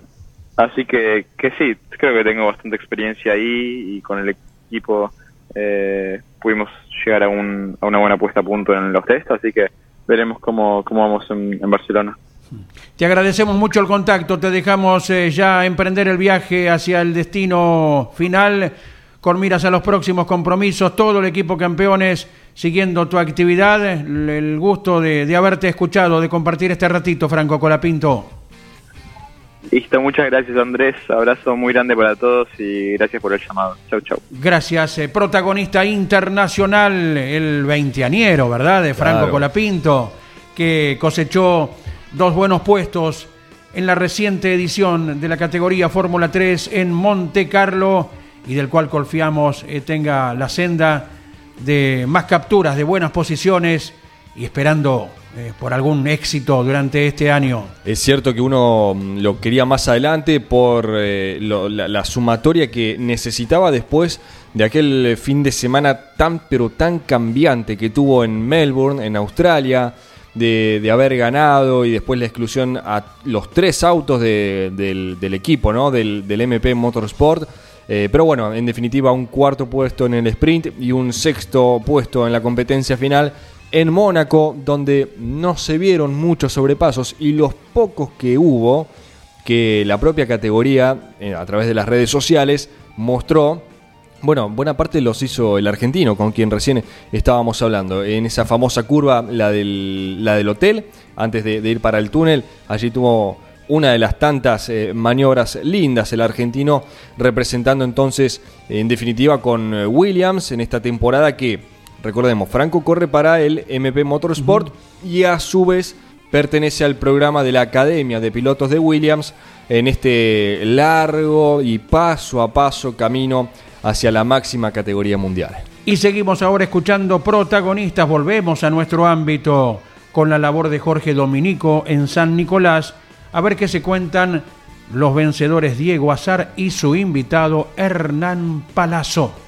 así que, que sí, creo que tengo bastante experiencia ahí y con el equipo eh, pudimos llegar a, un, a una buena puesta a punto en los test, así que veremos cómo, cómo vamos en, en Barcelona.
Te agradecemos mucho el contacto, te dejamos eh, ya emprender el viaje hacia el destino final con miras a los próximos compromisos, todo el equipo campeones siguiendo tu actividad, el, gusto de, de haberte escuchado, de compartir este ratito, Franco Colapinto.
Listo, muchas gracias Andrés, abrazo muy grande para todos y gracias por el llamado. Chau, chau.
Gracias, eh, protagonista internacional, el veinteañero, ¿verdad? De Franco
Claro.
Colapinto, que cosechó dos buenos puestos en la reciente edición de la categoría Fórmula 3 en Monte Carlo y del cual confiamos eh, tenga la senda de más capturas, de buenas posiciones y esperando eh, por algún éxito durante este año.
Es cierto que uno mm, lo quería más adelante por eh, la, sumatoria que necesitaba después de aquel fin de semana tan pero tan cambiante que tuvo en Melbourne, en Australia, de, de haber ganado y después la exclusión a los tres autos de- del, del equipo, ¿no? del, del MP Motorsport. Eh, pero bueno, en definitiva un cuarto puesto en el sprint y un sexto puesto en la competencia final en Mónaco, donde no se vieron muchos sobrepasos y los pocos que hubo, que la propia categoría, eh, a través de las redes sociales, mostró, bueno, buena parte los hizo el argentino, con quien recién estábamos hablando, en esa famosa curva, la del, la del hotel, antes de, de ir para el túnel, allí tuvo una de las tantas eh, maniobras lindas el argentino, representando entonces, en definitiva, con eh, Williams en esta temporada que Recordemos, Franco corre para el MP Motorsport y a su vez pertenece al programa de la Academia de Pilotos de Williams en este largo y paso a paso camino hacia la máxima categoría mundial.
Y seguimos ahora escuchando protagonistas, volvemos a nuestro ámbito con la labor de Jorge Dominico en San Nicolás, a ver qué se cuentan los vencedores Diego Azar y su invitado Hernán Palazzo.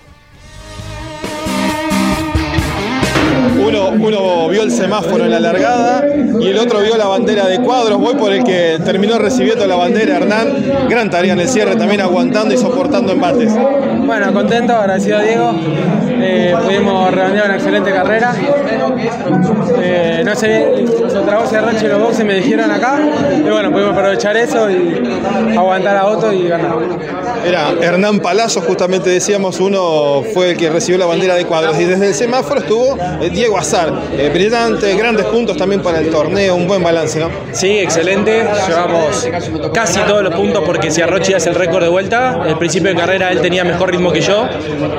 Uno, uno vio el semáforo en la largada y el otro vio la bandera de cuadros. Voy por el que terminó recibiendo la bandera, Hernán. Gran tarea en el cierre, también aguantando y soportando embates.
Bueno, contento, agradecido a Diego. Eh, pudimos redondear una excelente carrera. Eh, no sé, se trabó ese rancho en los boxes, me dijeron acá. Y bueno, pudimos aprovechar eso y aguantar a Otto y ganar.
Era Hernán Palazzo, justamente decíamos, uno fue el que recibió la bandera de cuadros. Y desde el semáforo estuvo eh, Diego Azar. Eh, brillante, grandes puntos también para el torneo, un buen balance, ¿no?
Sí, excelente. Llevamos casi todos los puntos porque si Arrochi hace el récord de vuelta, el principio de carrera él tenía mejor ritmo que yo.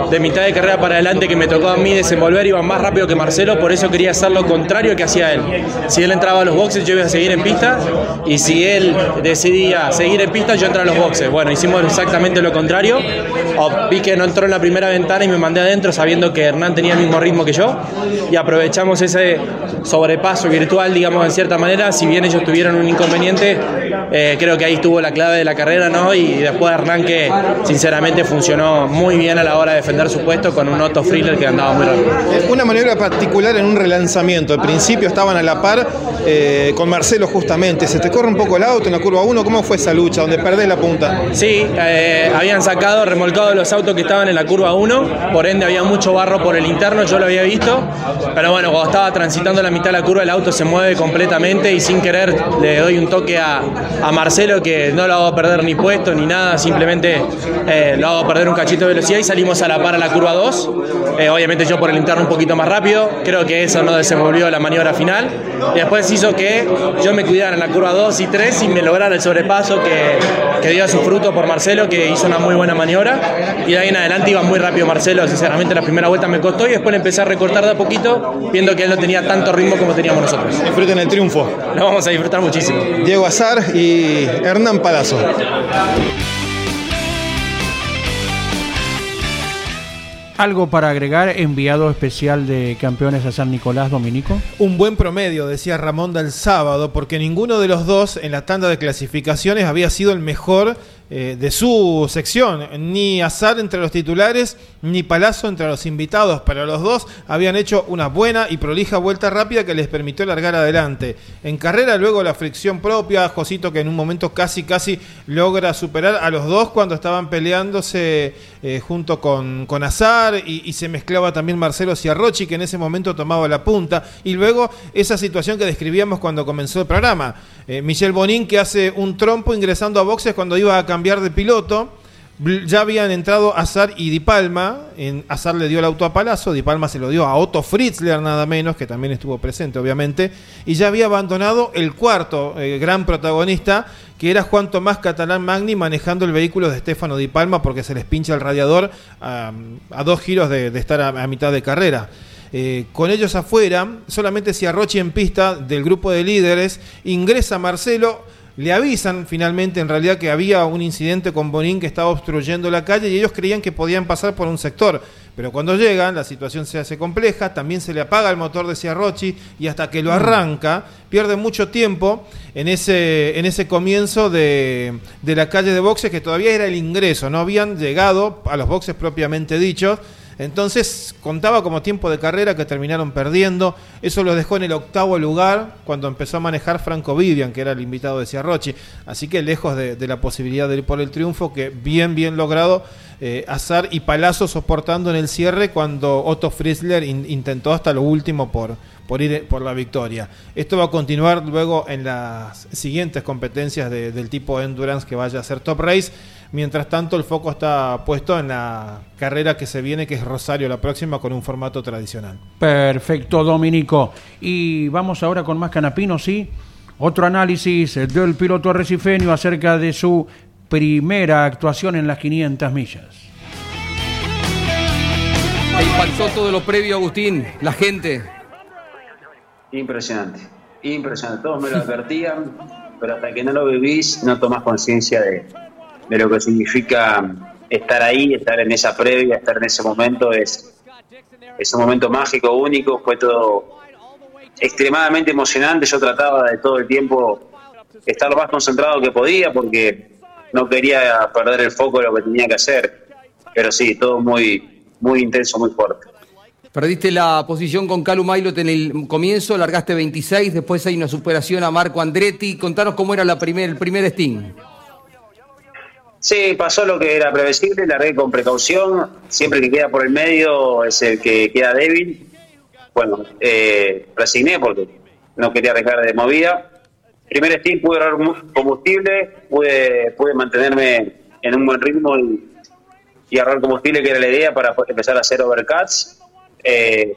De mitad de carrera para adelante que me tocó a mí desenvolver iba más rápido que Marcelo, por eso quería hacer lo contrario que hacía él. Si él entraba a los boxes, yo iba a seguir en pista y si él decidía seguir en pista, yo entraba a los boxes. Bueno, hicimos exactamente lo contrario. O- vi que no entró en la primera ventana y me mandé adentro sabiendo que Hernán tenía el mismo ritmo que yo y aprovechamos ese sobrepaso virtual, digamos, en cierta manera. Si bien ellos tuvieron un inconveniente, eh, creo que ahí estuvo la clave de la carrera, ¿no? Y después Hernán, que sinceramente funcionó muy bien a la hora de defender su puesto con un Otto Friller que andaba muy rápido.
Eh, Una maniobra particular en un relanzamiento. Al principio estaban a la par eh, con Marcelo justamente. Se te corre un poco el auto en la curva 1. ¿Cómo fue esa lucha donde perdés la punta?
Sí, eh, habían sacado, remolcado los autos que estaban en la curva 1, por ende había mucho barro por el interno, yo lo había visto, pero bueno, cuando estaba transitando la mitad de la curva el auto se mueve completamente y sin querer le doy un toque a, a Marcelo que no lo hago perder ni puesto ni nada, simplemente eh, lo hago perder un cachito de velocidad y salimos a la par a la curva 2, Eh, obviamente yo por el interno un poquito más rápido, creo que eso no desenvolvió la maniobra final y después hizo que yo me cuidara en la curva 2 y 3 y me lograra el sobrepaso que, que dio a su fruto por Marcelo, que hizo una muy buena maniobra. y de ahí en adelante iba muy rápido Marcelo, sinceramente la primera vuelta me costó y después le empecé a recortar de a poquito, viendo que él no tenía tanto ritmo como teníamos nosotros.
Disfruten el triunfo.
Lo vamos a disfrutar muchísimo.
Diego Azar y Hernán Palazzo.
¿Algo para agregar, enviado especial de campeones a San Nicolás, Dominico?
Un buen promedio, decía Ramón del sábado, porque ninguno de los dos en la tanda de clasificaciones había sido el mejor eh, de su sección. Ni Azar entre los titulares, ni Palazzo entre los invitados. Pero los dos habían hecho una buena y prolija vuelta rápida que les permitió largar adelante. En carrera, luego la fricción propia, Josito que en un momento casi, casi logra superar a los dos cuando estaban peleándose eh, junto con, con Azar y, y se mezclaba también Marcelo Ciarrochi, que en ese momento tomaba la punta. Y luego esa situación que describíamos cuando comenzó el programa. Eh, Michel Bonín que hace un trompo ingresando a boxes cuando iba a cambiar de piloto. Ya habían entrado Azar y Di Palma. En, Azar le dio el auto a Palazzo, Di Palma se lo dio a Otto Fritzler, nada menos, que también estuvo presente, obviamente. Y ya había abandonado el cuarto eh, gran protagonista, que era Juan Tomás Catalán Magni manejando el vehículo de Stefano Di Palma porque se les pincha el radiador a, dos giros de, estar a mitad de carrera. Eh, con ellos afuera, solamente si Arrochi en pista del grupo de líderes ingresa Marcelo, le avisan finalmente en realidad que había un incidente con Bonín que estaba obstruyendo la calle y ellos creían que podían pasar por un sector. Pero cuando llegan, la situación se hace compleja, también se le apaga el motor de Ciarrochi y hasta que lo arranca, pierde mucho tiempo en ese, en ese comienzo de, de la calle de boxes que todavía era el ingreso, no habían llegado a los boxes propiamente dichos. Entonces contaba como tiempo de carrera que terminaron perdiendo. Eso los dejó en el octavo lugar cuando empezó a manejar Franco Vivian, que era el invitado de Ciarrochi. Así que lejos de, la posibilidad de ir por el triunfo, que bien, bien logrado. Eh, Azar y Palazzo soportando en el cierre cuando Otto Fritzler in- intentó hasta lo último por, por ir por la victoria. Esto va a continuar luego en las siguientes competencias de- del tipo Endurance que vaya a ser Top Race. Mientras tanto, el foco está puesto en la carrera que se viene, que es Rosario la próxima, con un formato tradicional.
Perfecto, Dominico. Y vamos ahora con más canapino, ¿sí? Otro análisis del piloto arrecifeño acerca de su primera actuación en las 500 millas.
Te impactó todo lo previo, Agustín, la gente.
Impresionante, impresionante. Todos me lo advertían, pero hasta que no lo vivís no tomás conciencia de, de lo que significa estar ahí, estar en esa previa, estar en ese momento. Es, es un momento mágico, único, fue todo extremadamente emocionante. Yo trataba de todo el tiempo estar lo más concentrado que podía porque no quería perder el foco de lo que tenía que hacer. Pero sí, todo muy, muy intenso, muy fuerte.
Perdiste la posición con Calu Mailot en el comienzo, largaste 26, después hay una superación a Marco Andretti. Contanos cómo era la primer, el primer Sting.
Sí, pasó lo que era previsible, largué con precaución. Siempre que queda por el medio es el que queda débil. Bueno, eh, resigné porque no quería arriesgar de movida. Primer stint pude ahorrar combustible, pude, pude mantenerme en un buen ritmo y, y ahorrar combustible, que era la idea para empezar a hacer overcuts. Eh,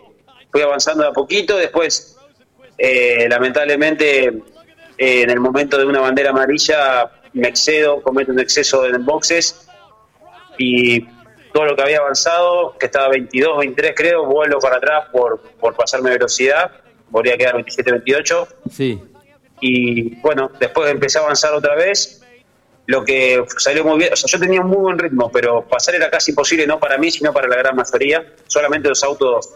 fui avanzando de a poquito, después, eh, lamentablemente, eh, en el momento de una bandera amarilla me excedo, cometo un exceso en boxes y todo lo que había avanzado, que estaba 22, 23 creo, vuelvo para atrás por, por pasarme velocidad, volví a quedar 27, 28
Sí.
y bueno, después empecé a avanzar otra vez, lo que salió muy bien, o sea, yo tenía un muy buen ritmo, pero pasar era casi imposible, no para mí, sino para la gran mayoría, solamente los autos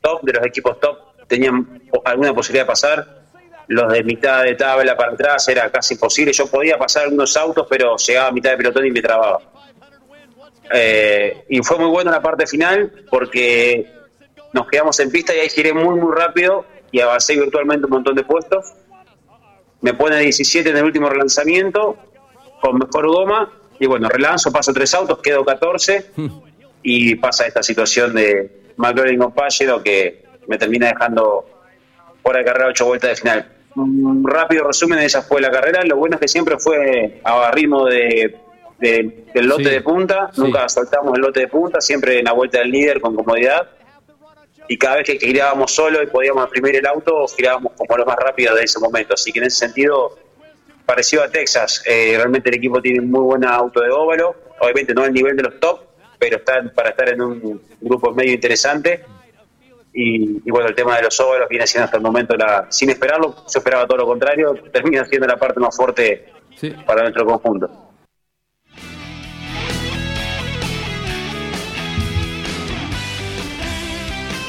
top, de los equipos top, tenían alguna posibilidad de pasar, los de mitad de tabla para atrás era casi imposible, yo podía pasar algunos autos, pero llegaba a mitad de pelotón y me trababa. Eh, y fue muy bueno la parte final porque nos quedamos en pista y ahí giré muy muy rápido y avancé virtualmente un montón de puestos. Me pone 17 en el último relanzamiento con mejor goma y bueno, relanzo, paso tres autos, quedo 14 y pasa esta situación de McLaren con Pallero que me termina dejando fuera de carrera ocho vueltas de final. Un rápido resumen de esa fue la carrera. Lo bueno es que siempre fue a ritmo de, de- del lote
Sí.
de punta.
Sí.
Nunca soltamos el lote de punta, siempre en la vuelta del líder con comodidad. Y cada vez que girábamos solo y podíamos imprimir el auto, girábamos como lo más rápido de ese momento. Así que en ese sentido, parecido a Texas. Eh, realmente el equipo tiene muy buena auto de óvalo. Obviamente no al nivel de los top, pero están para estar en un grupo medio interesante. Y, y bueno, el tema de los óvalos viene siendo hasta el momento, la, sin esperarlo, se esperaba todo lo contrario, termina siendo la parte más fuerte para nuestro conjunto.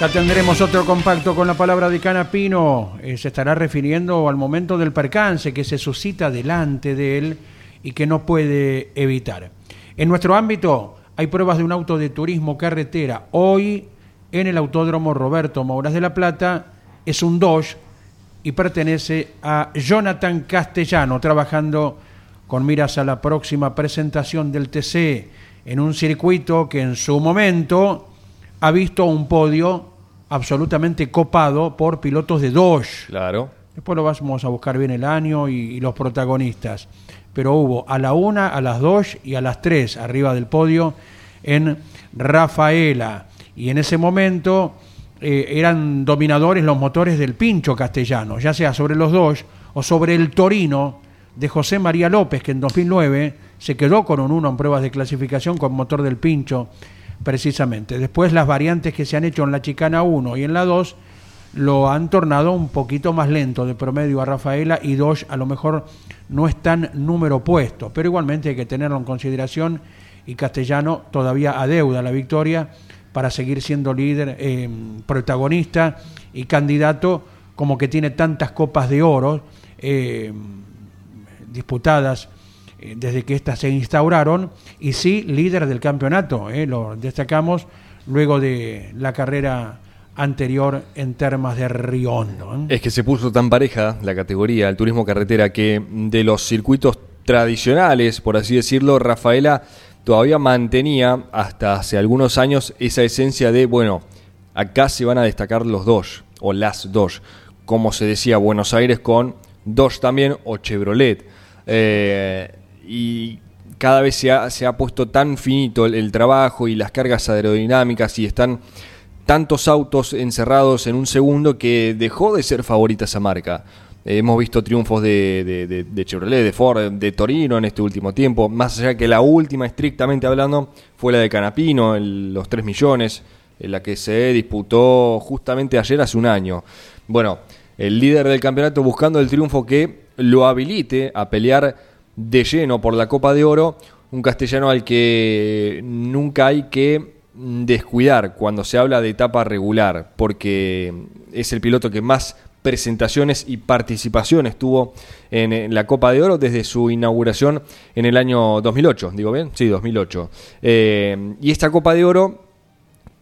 Ya tendremos otro compacto con la palabra de Canapino. Eh, se estará refiriendo al momento del percance que se suscita delante de él y que no puede evitar. En nuestro ámbito hay pruebas de un auto de turismo carretera. Hoy en el Autódromo Roberto Mouras de la Plata es un Dodge y pertenece a Jonathan Castellano, trabajando con miras a la próxima presentación del TC en un circuito que en su momento ha visto un podio absolutamente copado por pilotos de Dodge.
Claro.
Después lo vamos a buscar bien el año y, y los protagonistas. Pero hubo a la una, a las dos y a las tres arriba del podio en Rafaela. Y en ese momento eh, eran dominadores los motores del pincho castellano, ya sea sobre los dos o sobre el Torino de José María López, que en 2009 se quedó con un 1 en pruebas de clasificación con motor del pincho, precisamente. Después las variantes que se han hecho en la Chicana 1 y en la 2 lo han tornado un poquito más lento de promedio a Rafaela y Dodge a lo mejor no es tan número puesto, pero igualmente hay que tenerlo en consideración y Castellano todavía adeuda la victoria para seguir siendo líder, eh, protagonista y candidato como que tiene tantas copas de oro eh, disputadas eh, desde que éstas se instauraron y sí líder del campeonato, lo destacamos luego de la carrera anterior en Termas de Riondo.
Es que se puso tan pareja la categoría, el turismo carretera, que de los circuitos tradicionales, por así decirlo, Rafaela todavía mantenía hasta hace algunos años esa esencia de, bueno, acá se van a destacar los dos, o las dos, como se decía Buenos Aires con Dodge también o Chevrolet. Eh, y cada vez se ha, se ha puesto tan finito el, el trabajo y las cargas aerodinámicas y están tantos autos encerrados en un segundo que dejó de ser favorita esa marca. Eh, hemos visto triunfos de, de- Chevrolet, de Ford, de Torino en este último tiempo, más allá que la última, estrictamente hablando, fue la de Canapino, el- los 3 millones, en la que se disputó justamente ayer hace un año. Bueno, el líder del campeonato buscando el triunfo que lo habilite a pelear de lleno por la Copa de Oro, un castellano al que nunca hay que descuidar cuando se habla de etapa regular, porque es el piloto que más presentaciones y participaciones tuvo en, en la Copa de Oro desde su inauguración en el año 2008, digo bien, sí, 2008. Eh, y esta Copa de Oro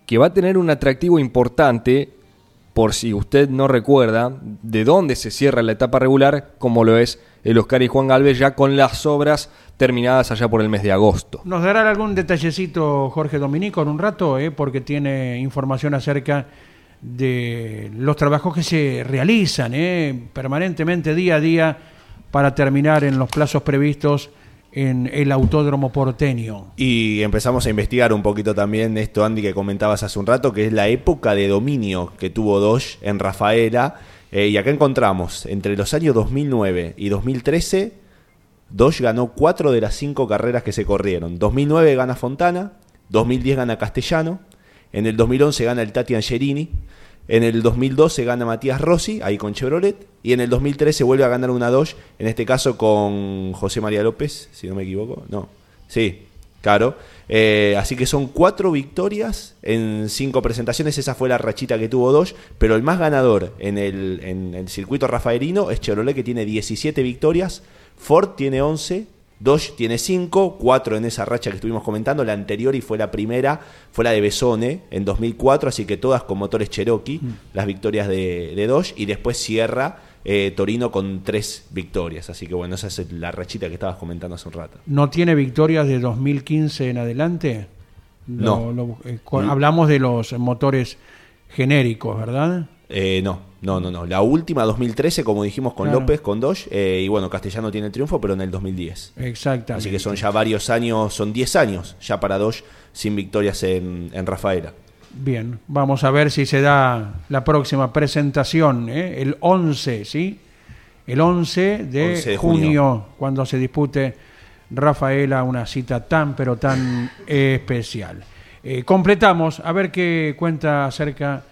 que va a tener un atractivo importante, por si usted no recuerda, de dónde se cierra la etapa regular, como lo es el Oscar y Juan Galvez, ya con las obras terminadas allá por el mes de agosto.
Nos dará algún detallecito Jorge Dominico en un rato, eh, porque tiene información acerca los trabajos que se realizan eh, permanentemente, día a día, para terminar en los plazos previstos en el autódromo porteño.
Y empezamos a investigar un poquito también esto, Andy, que comentabas hace un rato, que es la época de dominio que tuvo Dodge en Rafaela. Eh, y acá encontramos, entre los años 2009 y 2013, Dodge ganó cuatro de las cinco carreras que se corrieron. 2009 gana Fontana, 2010 gana Castellano, en el 2011 gana el Tati Angerini, en el 2012 gana Matías Rossi, ahí con Chevrolet, y en el 2013 vuelve a ganar una Dodge, en este caso con José María López, si no me equivoco. No, sí, claro. Eh, así que son cuatro victorias en cinco presentaciones, esa fue la rachita que tuvo Dodge, pero el más ganador en el, en el circuito rafaelino es Chevrolet que tiene 17 victorias, Ford tiene 11, Dodge tiene 5, 4 en esa racha que estuvimos comentando, la anterior y fue la primera, fue la de Besone en 2004, así que todas con motores Cherokee, las victorias de, de y después cierra eh, Torino con 3 victorias, así que bueno, esa es la rachita que estabas comentando hace un rato.
¿No tiene victorias de 2015 en adelante?
No.
Lo- eh, con- hablamos de los motores genéricos, ¿verdad?
Eh, no, no, no, no. La última, 2013, como dijimos con
Claro.
López, con Dodge, eh, y bueno, Castellano tiene el triunfo, pero en el 2010.
Exactamente.
Así que son ya varios años, son 10 años ya para Dodge sin victorias en, en Rafaela.
Bien, vamos a ver si se da la próxima presentación, ¿eh? el 11, ¿sí? El 11 de,
11 de
junio,
junio.
cuando se dispute Rafaela, una cita tan, pero tan especial. Eh, completamos, a ver qué cuenta acerca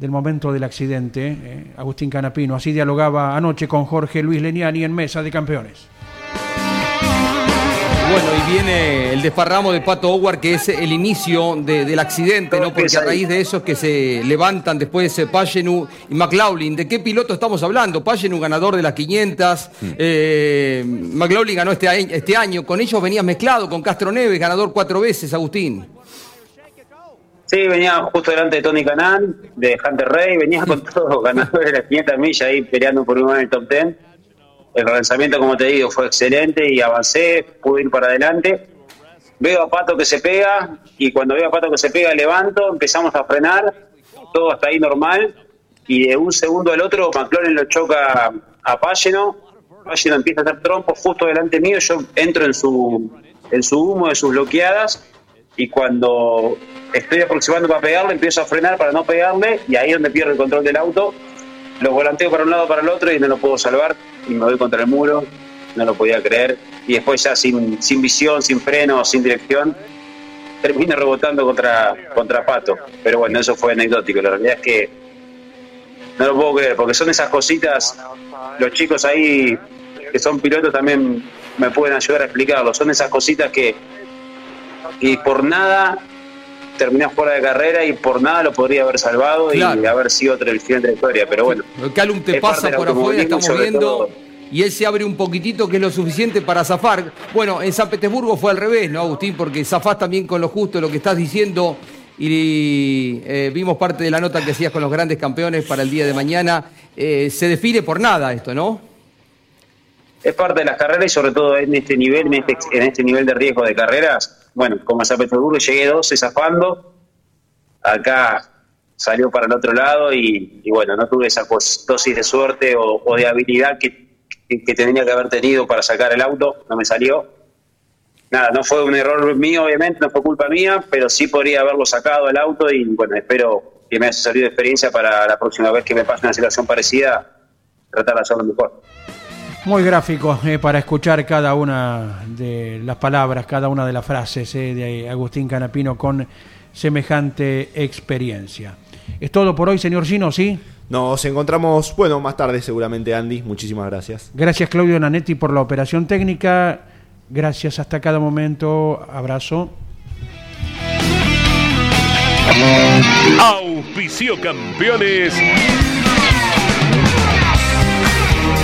del momento del accidente, eh, Agustín Canapino. Así dialogaba anoche con Jorge Luis Leniani en Mesa de Campeones.
Bueno, y viene el desparramo de Pato Howard, que es el inicio de- del accidente, ¿no? Porque a raíz de eso es que se levantan después eh, Pagenu y McLaughlin. ¿De qué piloto estamos hablando? Pagenu ganador de las 500, eh, McLaughlin ganó este año, este año. Con ellos venías mezclado, con Castro Neves, ganador cuatro veces, Agustín.
Sí, venía justo delante de Tony Canan, de Hunter Rey, venía con todos ganadores de las 500 millas ahí peleando por uno en el top 10. El lanzamiento, como te digo, fue excelente y avancé, pude ir para adelante. Veo a Pato que se pega y cuando veo a Pato que se pega levanto, empezamos a frenar, todo hasta ahí normal y de un segundo al otro McLaren lo choca a Pageno, Pageno empieza a hacer trompo justo delante mío, yo entro en su, en su humo de sus bloqueadas y cuando estoy aproximando para pegarle, empiezo a frenar para no pegarle y ahí es donde pierdo el control del auto. Lo volanteo para un lado para el otro y no lo puedo salvar y me voy contra el muro. No lo podía creer. Y después ya sin, sin visión, sin freno, sin dirección, termino rebotando contra, contra Pato. Pero bueno, eso fue anecdótico. La realidad es que no lo puedo creer porque son esas cositas, los chicos ahí que son pilotos también me pueden ayudar a explicarlo. Son esas cositas que, y por nada terminás fuera de carrera y por nada lo podría haber salvado y haber sido otro el final de la historia. Pero bueno,
Calum te pasa por afuera, estamos viendo.
todo.
Y él se abre un poquitito, que es lo suficiente para zafar. Bueno, en San Petersburgo fue al revés, ¿no, Agustín? Porque zafás también con lo justo, lo que estás diciendo. Y eh, vimos parte de la nota que hacías con los grandes campeones para el día de mañana. Eh, se define por nada esto, ¿no?
es parte de las carreras y sobre todo en este nivel, en este, en este nivel de riesgo de carreras. Bueno, como a Petersburgo llegué 12 zafando, acá salió para el otro lado y, bueno, no tuve esa pos- dosis de suerte o, de habilidad que, que, que tenía que haber tenido para sacar el auto, no me salió. Nada, no fue un error mío, obviamente, no fue culpa mía, pero sí podría haberlo sacado el auto y bueno, espero que me haya servido de experiencia para la próxima vez que me pase una situación parecida, tratar de hacerlo mejor.
Muy gráfico eh, para escuchar cada una de las palabras, cada una de las frases eh, de Agustín Canapino con semejante experiencia. Es todo por hoy, señor Gino, ¿sí?
Nos encontramos, bueno, más tarde seguramente, Andy. Muchísimas gracias.
Gracias Claudio Nanetti por la operación técnica. Gracias hasta cada momento. Abrazo.
Auspicio campeones.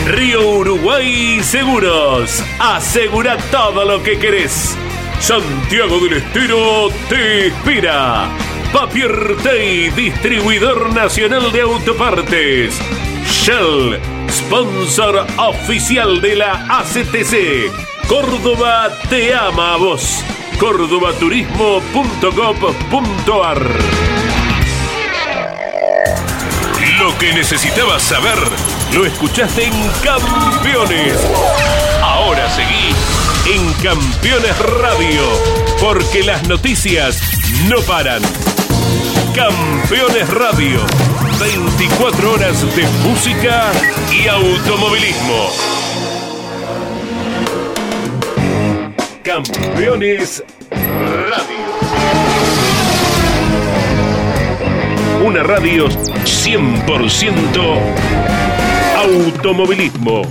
Río Uruguay Seguros. Asegura todo lo que querés. Santiago del Estero te espera. Papier Tay, distribuidor nacional de autopartes. Shell, sponsor oficial de la ACTC. Córdoba te ama a vos. cordobaturismo.gov.ar Lo que necesitabas saber lo escuchaste en Campeones. Ahora seguí en Campeones Radio, porque las noticias no paran. Campeones Radio, 24 horas de música y automovilismo. Campeones Radio. Una radio 100% automovilismo.